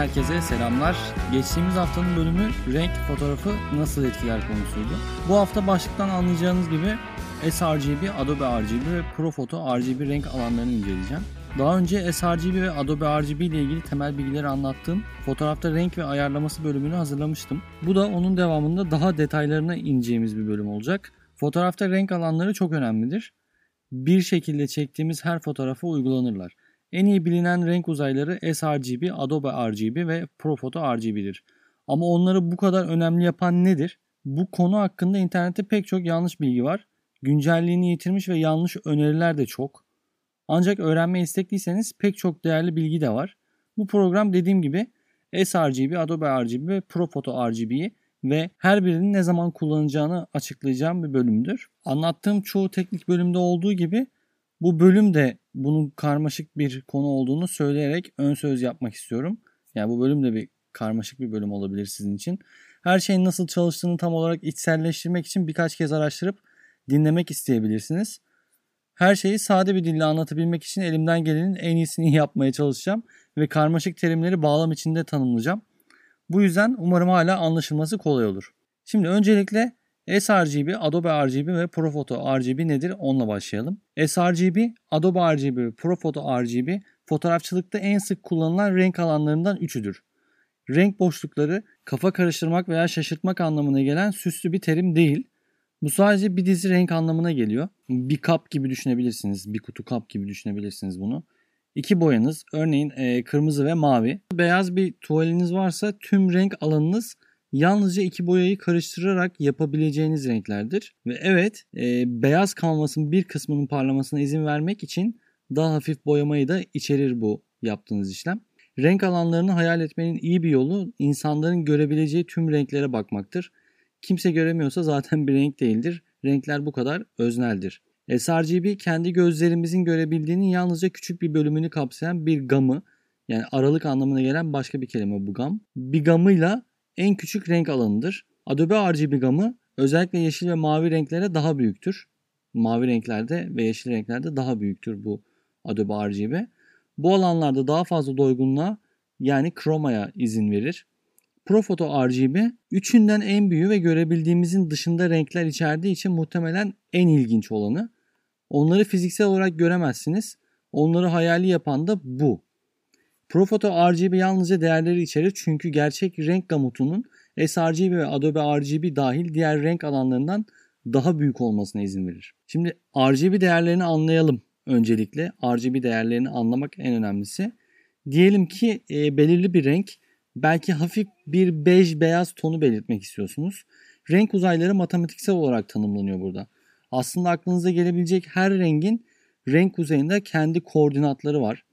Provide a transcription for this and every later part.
Herkese selamlar. Geçtiğimiz haftanın bölümü renk fotoğrafı nasıl etkiler konusuydu. Bu hafta başlıktan anlayacağınız gibi sRGB, Adobe RGB ve Profoto RGB renk alanlarını inceleyeceğim. Daha önce sRGB ve Adobe RGB ile ilgili temel bilgileri anlattığım fotoğrafta renk ve ayarlaması bölümünü hazırlamıştım. Bu da onun devamında daha detaylarına ineceğimiz bir bölüm olacak. Fotoğrafta renk alanları çok önemlidir. Bir şekilde çektiğimiz her fotoğrafa uygulanırlar. En iyi bilinen renk uzayları sRGB, Adobe RGB ve Profoto RGB'dir. Ama onları bu kadar önemli yapan nedir? Bu konu hakkında internette pek çok yanlış bilgi var. Güncelliğini yitirmiş ve yanlış öneriler de çok. Ancak öğrenmeye istekliyseniz pek çok değerli bilgi de var. Bu program dediğim gibi sRGB, Adobe RGB ve Profoto RGB'yi ve her birinin ne zaman kullanacağını açıklayacağım bir bölümdür. Anlattığım çoğu teknik bölümde olduğu gibi bu bölüm de bunun karmaşık bir konu olduğunu söyleyerek ön söz yapmak istiyorum. Yani bu bölüm de bir karmaşık bir bölüm olabilir sizin için. Her şeyin nasıl çalıştığını tam olarak içselleştirmek için birkaç kez araştırıp dinlemek isteyebilirsiniz. Her şeyi sade bir dille anlatabilmek için elimden gelenin en iyisini yapmaya çalışacağım ve karmaşık terimleri bağlam içinde tanımlayacağım. Bu yüzden umarım hala anlaşılması kolay olur. Şimdi öncelikle sRGB, Adobe RGB ve Profoto RGB nedir onunla başlayalım. sRGB, Adobe RGB ve Profoto RGB fotoğrafçılıkta en sık kullanılan renk alanlarından üçüdür. Renk boşlukları kafa karıştırmak veya şaşırtmak anlamına gelen süslü bir terim değil. Bu sadece bir dizi renk anlamına geliyor. Bir kap gibi düşünebilirsiniz. Bir kutu kap gibi düşünebilirsiniz bunu. İki boyanız örneğin e, kırmızı ve mavi. Beyaz bir tuvaliniz varsa tüm renk alanınız yalnızca iki boyayı karıştırarak yapabileceğiniz renklerdir. Ve evet e, beyaz kanvasın bir kısmının parlamasına izin vermek için daha hafif boyamayı da içerir bu yaptığınız işlem. Renk alanlarını hayal etmenin iyi bir yolu insanların görebileceği tüm renklere bakmaktır. Kimse göremiyorsa zaten bir renk değildir. Renkler bu kadar özneldir. sRGB kendi gözlerimizin görebildiğinin yalnızca küçük bir bölümünü kapsayan bir gamı yani aralık anlamına gelen başka bir kelime bu gam. Bir gamıyla en küçük renk alanıdır. Adobe RGB gamı özellikle yeşil ve mavi renklere daha büyüktür. Mavi renklerde ve yeşil renklerde daha büyüktür bu Adobe RGB. Bu alanlarda daha fazla doygunluğa yani kromaya izin verir. Profoto RGB üçünden en büyüğü ve görebildiğimizin dışında renkler içerdiği için muhtemelen en ilginç olanı. Onları fiziksel olarak göremezsiniz. Onları hayali yapan da bu. Profoto RGB yalnızca değerleri içerir çünkü gerçek renk gamutunun sRGB ve Adobe RGB dahil diğer renk alanlarından daha büyük olmasına izin verir. Şimdi RGB değerlerini anlayalım öncelikle. RGB değerlerini anlamak en önemlisi. Diyelim ki e, belirli bir renk belki hafif bir bej beyaz tonu belirtmek istiyorsunuz. Renk uzayları matematiksel olarak tanımlanıyor burada. Aslında aklınıza gelebilecek her rengin renk uzayında kendi koordinatları var.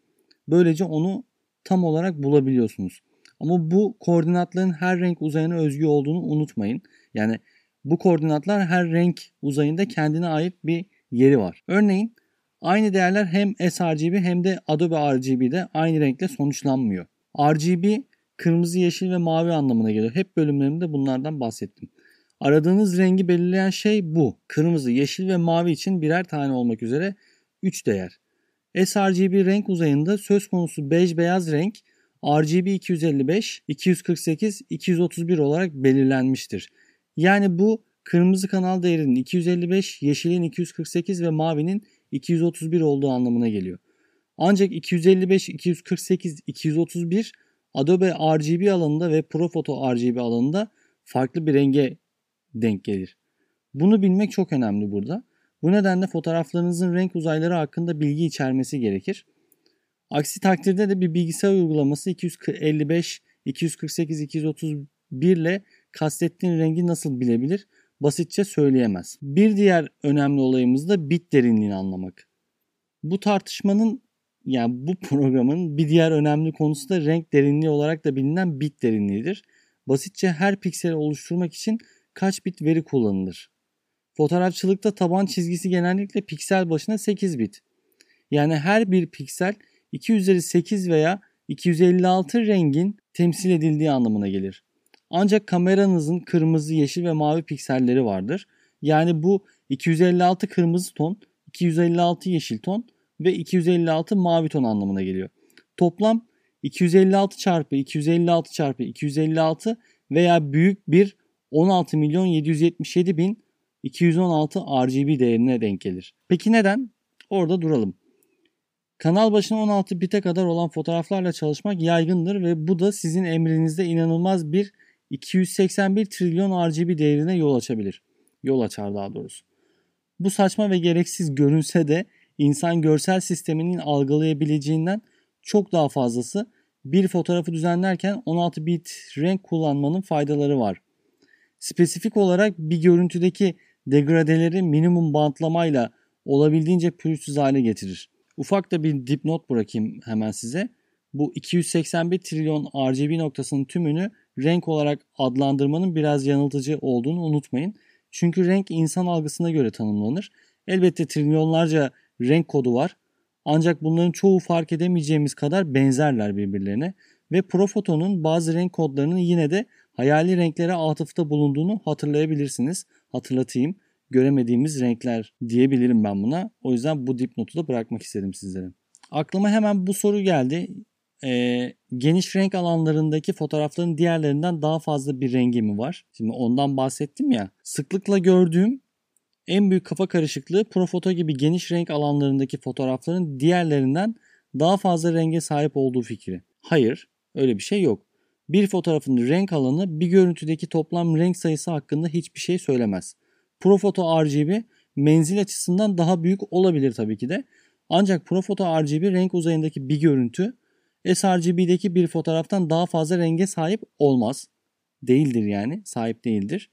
Böylece onu tam olarak bulabiliyorsunuz. Ama bu koordinatların her renk uzayına özgü olduğunu unutmayın. Yani bu koordinatlar her renk uzayında kendine ait bir yeri var. Örneğin aynı değerler hem sRGB hem de Adobe RGB'de aynı renkle sonuçlanmıyor. RGB kırmızı, yeşil ve mavi anlamına geliyor. Hep bölümlerimde bunlardan bahsettim. Aradığınız rengi belirleyen şey bu. Kırmızı, yeşil ve mavi için birer tane olmak üzere 3 değer sRGB renk uzayında söz konusu bej beyaz renk RGB 255, 248, 231 olarak belirlenmiştir. Yani bu kırmızı kanal değerinin 255, yeşilin 248 ve mavinin 231 olduğu anlamına geliyor. Ancak 255, 248, 231 Adobe RGB alanında ve Profoto RGB alanında farklı bir renge denk gelir. Bunu bilmek çok önemli burada. Bu nedenle fotoğraflarınızın renk uzayları hakkında bilgi içermesi gerekir. Aksi takdirde de bir bilgisayar uygulaması 255, 248, 231 ile kastettiğin rengi nasıl bilebilir? Basitçe söyleyemez. Bir diğer önemli olayımız da bit derinliğini anlamak. Bu tartışmanın yani bu programın bir diğer önemli konusu da renk derinliği olarak da bilinen bit derinliğidir. Basitçe her pikseli oluşturmak için kaç bit veri kullanılır? Fotoğrafçılıkta taban çizgisi genellikle piksel başına 8 bit. Yani her bir piksel 2 üzeri 8 veya 256 rengin temsil edildiği anlamına gelir. Ancak kameranızın kırmızı, yeşil ve mavi pikselleri vardır. Yani bu 256 kırmızı ton, 256 yeşil ton ve 256 mavi ton anlamına geliyor. Toplam 256 çarpı 256 çarpı 256 veya büyük bir 16 milyon 777 bin 216 RGB değerine denk gelir. Peki neden? Orada duralım. Kanal başına 16 bite kadar olan fotoğraflarla çalışmak yaygındır ve bu da sizin emrinizde inanılmaz bir 281 trilyon RGB değerine yol açabilir. Yol açar daha doğrusu. Bu saçma ve gereksiz görünse de insan görsel sisteminin algılayabileceğinden çok daha fazlası bir fotoğrafı düzenlerken 16 bit renk kullanmanın faydaları var. Spesifik olarak bir görüntüdeki degradeleri minimum bantlamayla olabildiğince pürüzsüz hale getirir. Ufak da bir dipnot bırakayım hemen size. Bu 281 trilyon RGB noktasının tümünü renk olarak adlandırmanın biraz yanıltıcı olduğunu unutmayın. Çünkü renk insan algısına göre tanımlanır. Elbette trilyonlarca renk kodu var. Ancak bunların çoğu fark edemeyeceğimiz kadar benzerler birbirlerine ve Profoto'nun bazı renk kodlarının yine de hayali renklere atıfta bulunduğunu hatırlayabilirsiniz. Hatırlatayım. Göremediğimiz renkler diyebilirim ben buna. O yüzden bu dipnotu da bırakmak istedim sizlere. Aklıma hemen bu soru geldi. Ee, geniş renk alanlarındaki fotoğrafların diğerlerinden daha fazla bir rengi mi var? Şimdi ondan bahsettim ya. Sıklıkla gördüğüm en büyük kafa karışıklığı Profoto gibi geniş renk alanlarındaki fotoğrafların diğerlerinden daha fazla renge sahip olduğu fikri. Hayır, öyle bir şey yok. Bir fotoğrafın renk alanı bir görüntüdeki toplam renk sayısı hakkında hiçbir şey söylemez. Profoto RGB menzil açısından daha büyük olabilir tabii ki de. Ancak Profoto RGB renk uzayındaki bir görüntü sRGB'deki bir fotoğraftan daha fazla renge sahip olmaz. Değildir yani, sahip değildir.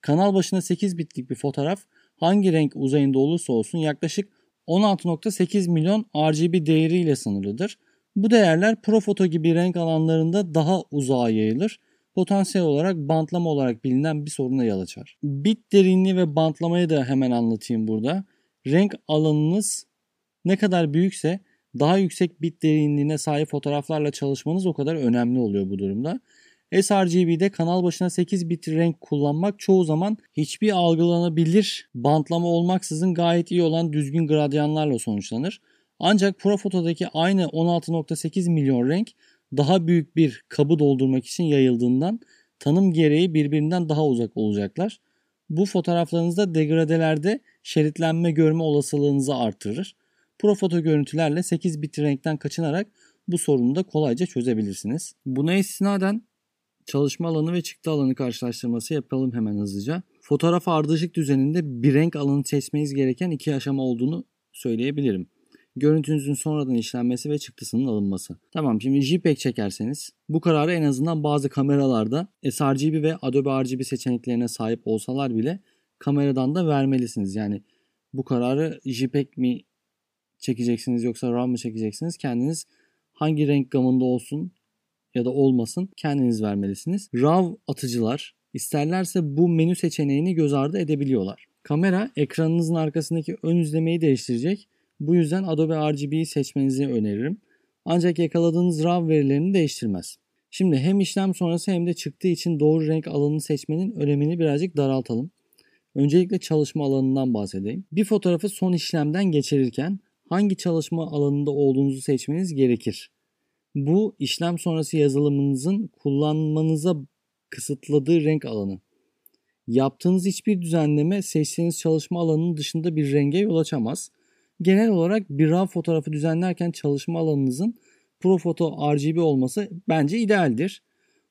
Kanal başına 8 bitlik bir fotoğraf hangi renk uzayında olursa olsun yaklaşık 16.8 milyon RGB değeriyle sınırlıdır. Bu değerler Profoto gibi renk alanlarında daha uzağa yayılır. Potansiyel olarak bantlama olarak bilinen bir soruna yol açar. Bit derinliği ve bantlamayı da hemen anlatayım burada. Renk alanınız ne kadar büyükse daha yüksek bit derinliğine sahip fotoğraflarla çalışmanız o kadar önemli oluyor bu durumda sRGB'de kanal başına 8 bit renk kullanmak çoğu zaman hiçbir algılanabilir bantlama olmaksızın gayet iyi olan düzgün gradyanlarla sonuçlanır. Ancak Profoto'daki aynı 16.8 milyon renk daha büyük bir kabı doldurmak için yayıldığından tanım gereği birbirinden daha uzak olacaklar. Bu fotoğraflarınızda degradelerde şeritlenme görme olasılığınızı artırır. Profoto görüntülerle 8 bit renkten kaçınarak bu sorunu da kolayca çözebilirsiniz. Buna istinaden çalışma alanı ve çıktı alanı karşılaştırması yapalım hemen hızlıca. Fotoğraf ardışık düzeninde bir renk alanı seçmeniz gereken iki aşama olduğunu söyleyebilirim. Görüntünüzün sonradan işlenmesi ve çıktısının alınması. Tamam şimdi JPEG çekerseniz bu kararı en azından bazı kameralarda sRGB ve Adobe RGB seçeneklerine sahip olsalar bile kameradan da vermelisiniz. Yani bu kararı JPEG mi çekeceksiniz yoksa RAW mı çekeceksiniz kendiniz hangi renk gamında olsun ya da olmasın kendiniz vermelisiniz. RAW atıcılar isterlerse bu menü seçeneğini göz ardı edebiliyorlar. Kamera ekranınızın arkasındaki ön izlemeyi değiştirecek. Bu yüzden Adobe RGB'yi seçmenizi öneririm. Ancak yakaladığınız RAW verilerini değiştirmez. Şimdi hem işlem sonrası hem de çıktığı için doğru renk alanını seçmenin önemini birazcık daraltalım. Öncelikle çalışma alanından bahsedeyim. Bir fotoğrafı son işlemden geçirirken hangi çalışma alanında olduğunuzu seçmeniz gerekir. Bu işlem sonrası yazılımınızın kullanmanıza kısıtladığı renk alanı. Yaptığınız hiçbir düzenleme seçtiğiniz çalışma alanının dışında bir renge yol açamaz. Genel olarak bir RAW fotoğrafı düzenlerken çalışma alanınızın Profoto RGB olması bence idealdir.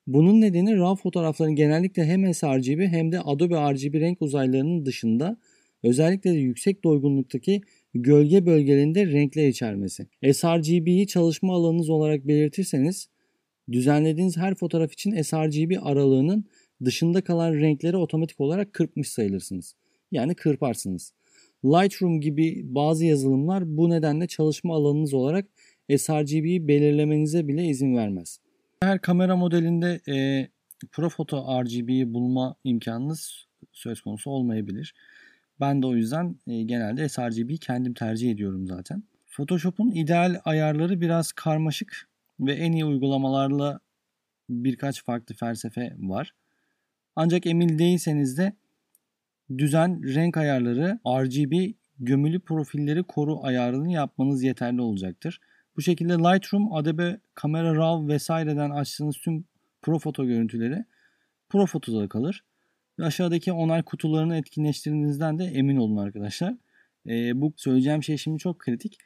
Bunun nedeni RAW fotoğrafların genellikle hem sRGB hem de Adobe RGB renk uzaylarının dışında özellikle de yüksek doygunluktaki gölge bölgelerinde renkler içermesi. sRGB'yi çalışma alanınız olarak belirtirseniz düzenlediğiniz her fotoğraf için sRGB aralığının dışında kalan renkleri otomatik olarak kırpmış sayılırsınız. Yani kırparsınız. Lightroom gibi bazı yazılımlar bu nedenle çalışma alanınız olarak sRGB'yi belirlemenize bile izin vermez. Her kamera modelinde e, Profoto RGB'yi bulma imkanınız söz konusu olmayabilir. Ben de o yüzden e, genelde sRGB'yi kendim tercih ediyorum zaten. Photoshop'un ideal ayarları biraz karmaşık ve en iyi uygulamalarla birkaç farklı felsefe var. Ancak emin değilseniz de düzen, renk ayarları, RGB, gömülü profilleri koru ayarını yapmanız yeterli olacaktır. Bu şekilde Lightroom, Adobe Camera Raw vesaireden açtığınız tüm Profoto görüntüleri Profoto'da kalır. Ve aşağıdaki onay kutularını etkinleştirdiğinizden de emin olun arkadaşlar. E, bu söyleyeceğim şey şimdi çok kritik.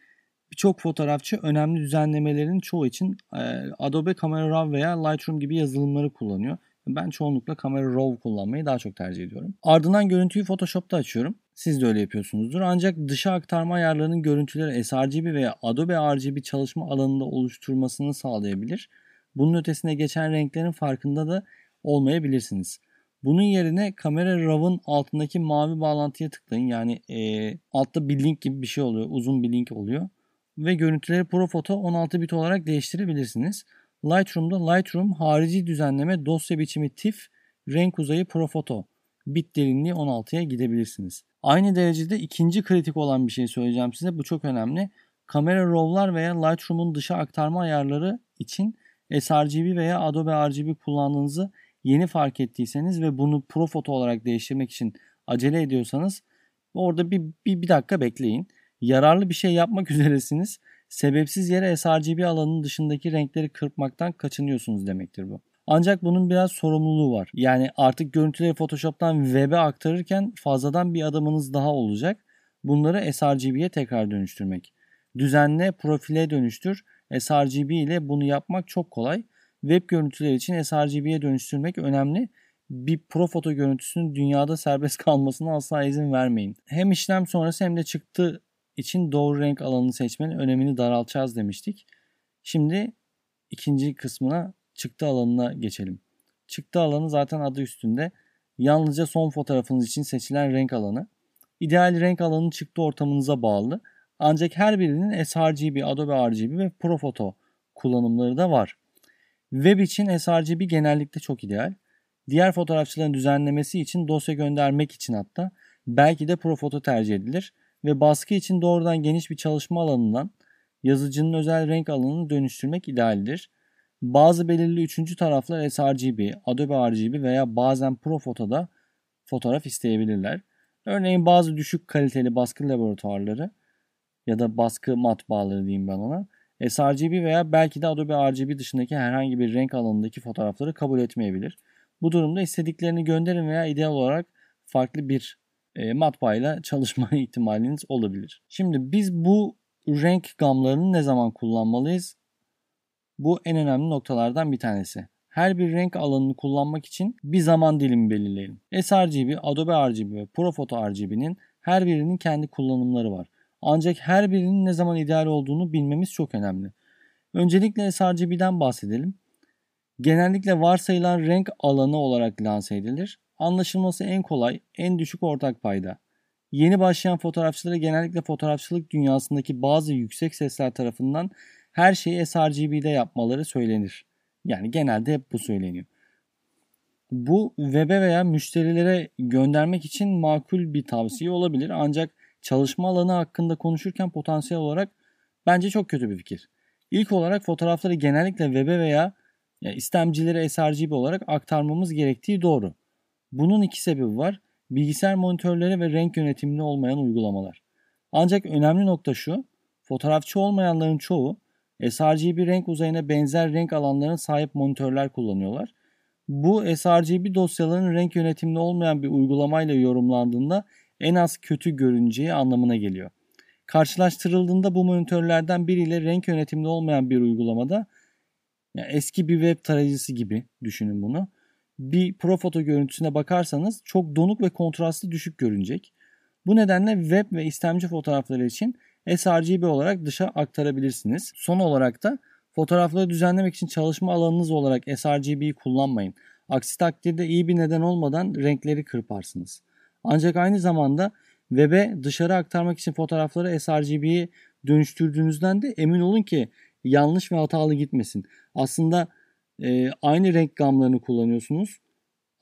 Birçok fotoğrafçı önemli düzenlemelerin çoğu için e, Adobe Camera Raw veya Lightroom gibi yazılımları kullanıyor. Ben çoğunlukla Camera Raw kullanmayı daha çok tercih ediyorum. Ardından görüntüyü Photoshop'ta açıyorum. Siz de öyle yapıyorsunuzdur. Ancak dışa aktarma ayarlarının görüntüleri sRGB veya Adobe RGB çalışma alanında oluşturmasını sağlayabilir. Bunun ötesine geçen renklerin farkında da olmayabilirsiniz. Bunun yerine kamera RAW'ın altındaki mavi bağlantıya tıklayın. Yani e, altta bir link gibi bir şey oluyor. Uzun bir link oluyor. Ve görüntüleri Profoto 16 bit olarak değiştirebilirsiniz. Lightroom'da Lightroom harici düzenleme dosya biçimi TIFF renk uzayı Profoto bit derinliği 16'ya gidebilirsiniz. Aynı derecede ikinci kritik olan bir şey söyleyeceğim size. Bu çok önemli. Kamera RAW'lar veya Lightroom'un dışa aktarma ayarları için sRGB veya Adobe RGB kullandığınızı yeni fark ettiyseniz ve bunu Profoto olarak değiştirmek için acele ediyorsanız orada bir, bir, bir dakika bekleyin. Yararlı bir şey yapmak üzeresiniz. Sebepsiz yere sRGB alanının dışındaki renkleri kırpmaktan kaçınıyorsunuz demektir bu. Ancak bunun biraz sorumluluğu var. Yani artık görüntüleri Photoshop'tan web'e aktarırken fazladan bir adımınız daha olacak. Bunları sRGB'ye tekrar dönüştürmek. Düzenle, profile dönüştür. sRGB ile bunu yapmak çok kolay. Web görüntüleri için sRGB'ye dönüştürmek önemli. Bir pro foto görüntüsünün dünyada serbest kalmasına asla izin vermeyin. Hem işlem sonrası hem de çıktı için doğru renk alanını seçmenin önemini daraltacağız demiştik. Şimdi ikinci kısmına çıktı alanına geçelim. Çıktı alanı zaten adı üstünde. Yalnızca son fotoğrafınız için seçilen renk alanı. İdeal renk alanı çıktı ortamınıza bağlı. Ancak her birinin sRGB, Adobe RGB ve Profoto kullanımları da var. Web için sRGB genellikle çok ideal. Diğer fotoğrafçıların düzenlemesi için dosya göndermek için hatta belki de Profoto tercih edilir ve baskı için doğrudan geniş bir çalışma alanından yazıcının özel renk alanını dönüştürmek idealdir. Bazı belirli üçüncü taraflar sRGB, Adobe RGB veya bazen Profoto'da fotoğraf isteyebilirler. Örneğin bazı düşük kaliteli baskı laboratuvarları ya da baskı matbaaları diyeyim ben ona sRGB veya belki de Adobe RGB dışındaki herhangi bir renk alanındaki fotoğrafları kabul etmeyebilir. Bu durumda istediklerini gönderin veya ideal olarak farklı bir e, matbaayla çalışma ihtimaliniz olabilir. Şimdi biz bu renk gamlarını ne zaman kullanmalıyız? Bu en önemli noktalardan bir tanesi. Her bir renk alanını kullanmak için bir zaman dilimi belirleyelim. sRGB, Adobe RGB ve Profoto RGB'nin her birinin kendi kullanımları var. Ancak her birinin ne zaman ideal olduğunu bilmemiz çok önemli. Öncelikle sRGB'den bahsedelim. Genellikle varsayılan renk alanı olarak lanse edilir. Anlaşılması en kolay, en düşük ortak payda. Yeni başlayan fotoğrafçılara genellikle fotoğrafçılık dünyasındaki bazı yüksek sesler tarafından her şeyi sRGB'de yapmaları söylenir. Yani genelde hep bu söyleniyor. Bu web'e veya müşterilere göndermek için makul bir tavsiye olabilir ancak çalışma alanı hakkında konuşurken potansiyel olarak bence çok kötü bir fikir. İlk olarak fotoğrafları genellikle web'e veya istemcilere sRGB olarak aktarmamız gerektiği doğru. Bunun iki sebebi var. Bilgisayar monitörleri ve renk yönetimli olmayan uygulamalar. Ancak önemli nokta şu, fotoğrafçı olmayanların çoğu sRGB renk uzayına benzer renk alanlarına sahip monitörler kullanıyorlar. Bu sRGB dosyaların renk yönetimli olmayan bir uygulamayla yorumlandığında en az kötü görüneceği anlamına geliyor. Karşılaştırıldığında bu monitörlerden biriyle renk yönetimli olmayan bir uygulamada yani eski bir web tarayıcısı gibi düşünün bunu. Bir profoto görüntüsüne bakarsanız çok donuk ve kontrastlı düşük görünecek. Bu nedenle web ve istemci fotoğrafları için sRGB olarak dışa aktarabilirsiniz. Son olarak da fotoğrafları düzenlemek için çalışma alanınız olarak sRGB'yi kullanmayın. Aksi takdirde iyi bir neden olmadan renkleri kırparsınız. Ancak aynı zamanda web'e dışarı aktarmak için fotoğrafları sRGB'ye dönüştürdüğünüzden de emin olun ki yanlış ve hatalı gitmesin. Aslında e, aynı renk gamlarını kullanıyorsunuz.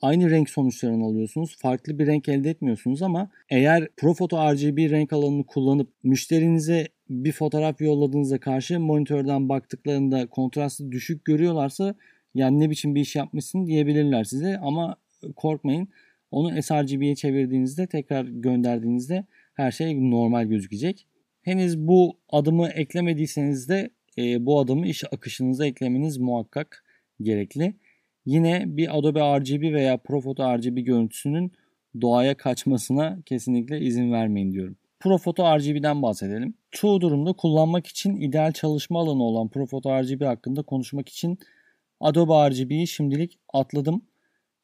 Aynı renk sonuçlarını alıyorsunuz. Farklı bir renk elde etmiyorsunuz ama eğer Profoto RGB renk alanını kullanıp müşterinize bir fotoğraf yolladığınızda karşı monitörden baktıklarında kontrastı düşük görüyorlarsa yani ne biçim bir iş yapmışsın diyebilirler size ama korkmayın onu sRGB'ye çevirdiğinizde tekrar gönderdiğinizde her şey normal gözükecek. Henüz bu adımı eklemediyseniz de e, bu adımı iş akışınıza eklemeniz muhakkak gerekli. Yine bir Adobe RGB veya Profoto RGB görüntüsünün doğaya kaçmasına kesinlikle izin vermeyin diyorum. Profoto RGB'den bahsedelim. Çoğu durumda kullanmak için ideal çalışma alanı olan Profoto RGB hakkında konuşmak için Adobe RGB'yi şimdilik atladım.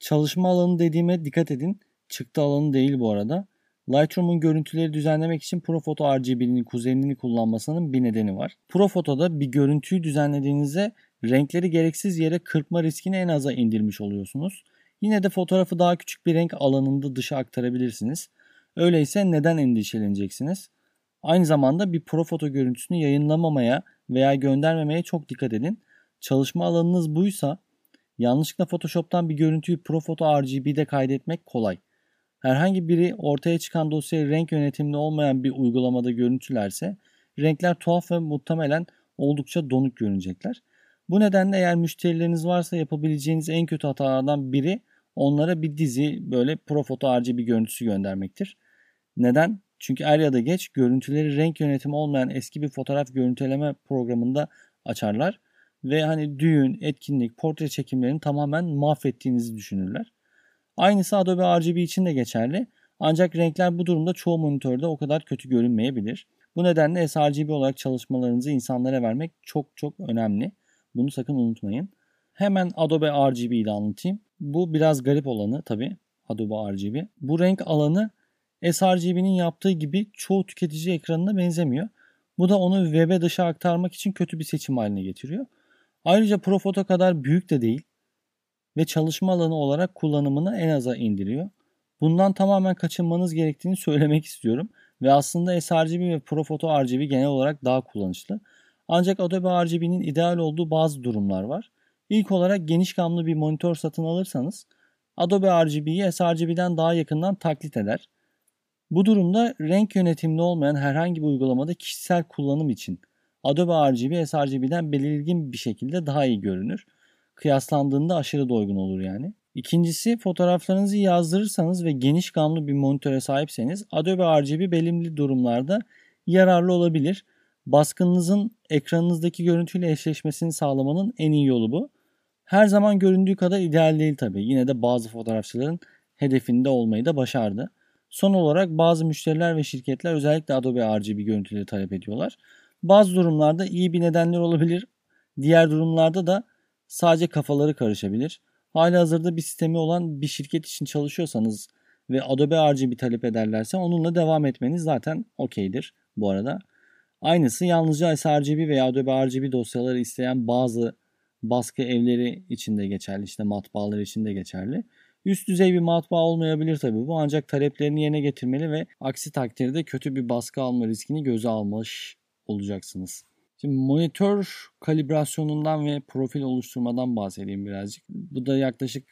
Çalışma alanı dediğime dikkat edin. Çıktı alanı değil bu arada. Lightroom'un görüntüleri düzenlemek için Profoto RGB'nin kuzenini kullanmasının bir nedeni var. Profoto'da bir görüntüyü düzenlediğinizde renkleri gereksiz yere kırpma riskini en aza indirmiş oluyorsunuz. Yine de fotoğrafı daha küçük bir renk alanında dışa aktarabilirsiniz. Öyleyse neden endişeleneceksiniz? Aynı zamanda bir profoto görüntüsünü yayınlamamaya veya göndermemeye çok dikkat edin. Çalışma alanınız buysa yanlışlıkla Photoshop'tan bir görüntüyü Profoto RGB'de kaydetmek kolay. Herhangi biri ortaya çıkan dosyayı renk yönetimli olmayan bir uygulamada görüntülerse renkler tuhaf ve muhtemelen oldukça donuk görünecekler. Bu nedenle eğer müşterileriniz varsa yapabileceğiniz en kötü hatalardan biri onlara bir dizi böyle Profoto RGB görüntüsü göndermektir. Neden? Çünkü er ya da geç görüntüleri renk yönetimi olmayan eski bir fotoğraf görüntüleme programında açarlar ve hani düğün, etkinlik, portre çekimlerini tamamen mahvettiğinizi düşünürler. Aynısı Adobe RGB için de geçerli. Ancak renkler bu durumda çoğu monitörde o kadar kötü görünmeyebilir. Bu nedenle sRGB olarak çalışmalarınızı insanlara vermek çok çok önemli. Bunu sakın unutmayın. Hemen Adobe RGB ile anlatayım. Bu biraz garip olanı tabi Adobe RGB. Bu renk alanı sRGB'nin yaptığı gibi çoğu tüketici ekranına benzemiyor. Bu da onu web'e dışa aktarmak için kötü bir seçim haline getiriyor. Ayrıca Profoto kadar büyük de değil ve çalışma alanı olarak kullanımını en aza indiriyor. Bundan tamamen kaçınmanız gerektiğini söylemek istiyorum ve aslında sRGB ve Profoto RGB genel olarak daha kullanışlı. Ancak Adobe RGB'nin ideal olduğu bazı durumlar var. İlk olarak geniş gamlı bir monitör satın alırsanız Adobe RGB'yi sRGB'den daha yakından taklit eder. Bu durumda renk yönetimli olmayan herhangi bir uygulamada kişisel kullanım için Adobe RGB sRGB'den belirgin bir şekilde daha iyi görünür. Kıyaslandığında aşırı doygun olur yani. İkincisi fotoğraflarınızı yazdırırsanız ve geniş gamlı bir monitöre sahipseniz Adobe RGB belirli durumlarda yararlı olabilir. Baskınınızın ekranınızdaki görüntüyle eşleşmesini sağlamanın en iyi yolu bu. Her zaman göründüğü kadar ideal değil tabi. Yine de bazı fotoğrafçıların hedefinde olmayı da başardı. Son olarak bazı müşteriler ve şirketler özellikle Adobe RGB görüntüleri talep ediyorlar. Bazı durumlarda iyi bir nedenler olabilir. Diğer durumlarda da sadece kafaları karışabilir. Hali hazırda bir sistemi olan bir şirket için çalışıyorsanız ve Adobe RGB talep ederlerse onunla devam etmeniz zaten okeydir bu arada. Aynısı yalnızca sRGB veya Adobe RGB dosyaları isteyen bazı baskı evleri için de geçerli. İşte matbaalar için de geçerli. Üst düzey bir matbaa olmayabilir tabi bu ancak taleplerini yerine getirmeli ve aksi takdirde kötü bir baskı alma riskini göze almış olacaksınız. Şimdi monitör kalibrasyonundan ve profil oluşturmadan bahsedeyim birazcık. Bu da yaklaşık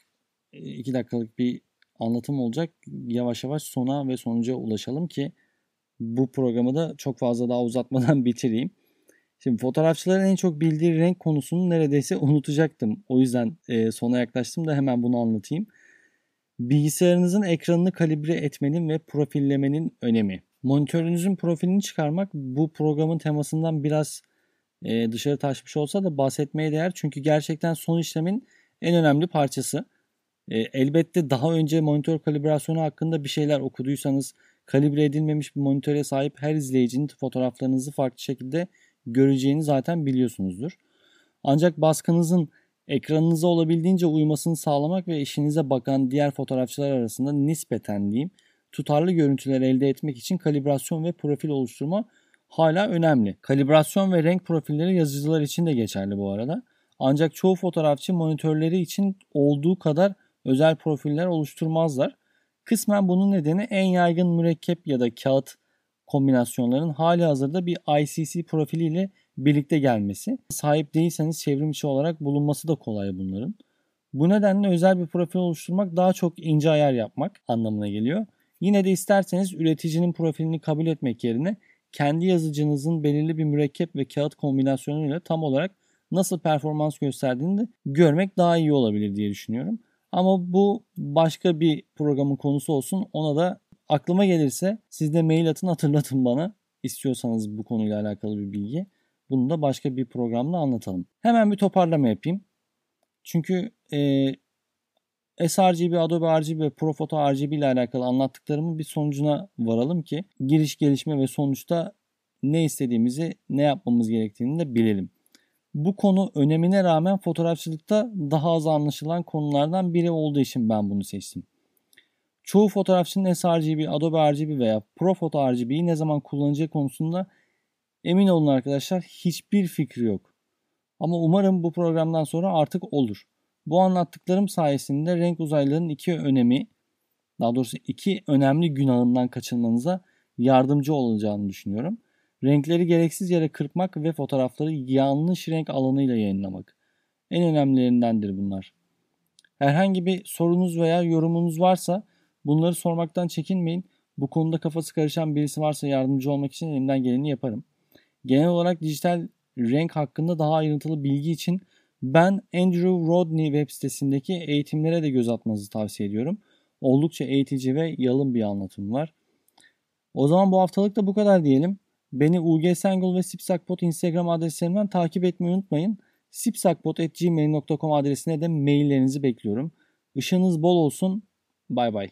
2 e, dakikalık bir anlatım olacak. Yavaş yavaş sona ve sonuca ulaşalım ki bu programı da çok fazla daha uzatmadan bitireyim. Şimdi fotoğrafçıların en çok bildiği renk konusunu neredeyse unutacaktım. O yüzden e, sona yaklaştım da hemen bunu anlatayım. Bilgisayarınızın ekranını kalibre etmenin ve profillemenin önemi. Monitörünüzün profilini çıkarmak bu programın temasından biraz e, dışarı taşmış olsa da bahsetmeye değer. Çünkü gerçekten son işlemin en önemli parçası. E, elbette daha önce monitör kalibrasyonu hakkında bir şeyler okuduysanız kalibre edilmemiş bir monitöre sahip her izleyicinin fotoğraflarınızı farklı şekilde göreceğini zaten biliyorsunuzdur. Ancak baskınızın ekranınıza olabildiğince uymasını sağlamak ve işinize bakan diğer fotoğrafçılar arasında nispeten diyeyim tutarlı görüntüler elde etmek için kalibrasyon ve profil oluşturma hala önemli. Kalibrasyon ve renk profilleri yazıcılar için de geçerli bu arada. Ancak çoğu fotoğrafçı monitörleri için olduğu kadar özel profiller oluşturmazlar. Kısmen bunun nedeni en yaygın mürekkep ya da kağıt kombinasyonların hali hazırda bir ICC profiliyle birlikte gelmesi. Sahip değilseniz çevrim içi olarak bulunması da kolay bunların. Bu nedenle özel bir profil oluşturmak daha çok ince ayar yapmak anlamına geliyor. Yine de isterseniz üreticinin profilini kabul etmek yerine kendi yazıcınızın belirli bir mürekkep ve kağıt kombinasyonuyla tam olarak nasıl performans gösterdiğini de görmek daha iyi olabilir diye düşünüyorum. Ama bu başka bir programın konusu olsun. Ona da aklıma gelirse siz de mail atın hatırlatın bana istiyorsanız bu konuyla alakalı bir bilgi. Bunu da başka bir programda anlatalım. Hemen bir toparlama yapayım. Çünkü e, sRGB, Adobe RGB ve Profoto RGB ile alakalı anlattıklarımın bir sonucuna varalım ki giriş, gelişme ve sonuçta ne istediğimizi, ne yapmamız gerektiğini de bilelim. Bu konu önemine rağmen fotoğrafçılıkta daha az anlaşılan konulardan biri olduğu için ben bunu seçtim. Çoğu fotoğrafçının sRGB, Adobe RGB veya Profoto RGB'yi ne zaman kullanacağı konusunda emin olun arkadaşlar hiçbir fikri yok. Ama umarım bu programdan sonra artık olur. Bu anlattıklarım sayesinde renk uzaylarının iki önemi, daha doğrusu iki önemli günahından kaçınmanıza yardımcı olacağını düşünüyorum. Renkleri gereksiz yere kırpmak ve fotoğrafları yanlış renk alanıyla yayınlamak. En önemlilerindendir bunlar. Herhangi bir sorunuz veya yorumunuz varsa bunları sormaktan çekinmeyin. Bu konuda kafası karışan birisi varsa yardımcı olmak için elimden geleni yaparım. Genel olarak dijital renk hakkında daha ayrıntılı bilgi için ben Andrew Rodney web sitesindeki eğitimlere de göz atmanızı tavsiye ediyorum. Oldukça eğitici ve yalın bir anlatım var. O zaman bu haftalık da bu kadar diyelim. Beni UG Sengül ve Sipsakpot Instagram adreslerimden takip etmeyi unutmayın. sipsakpot.gmail.com adresine de maillerinizi bekliyorum. Işığınız bol olsun. Bay bay.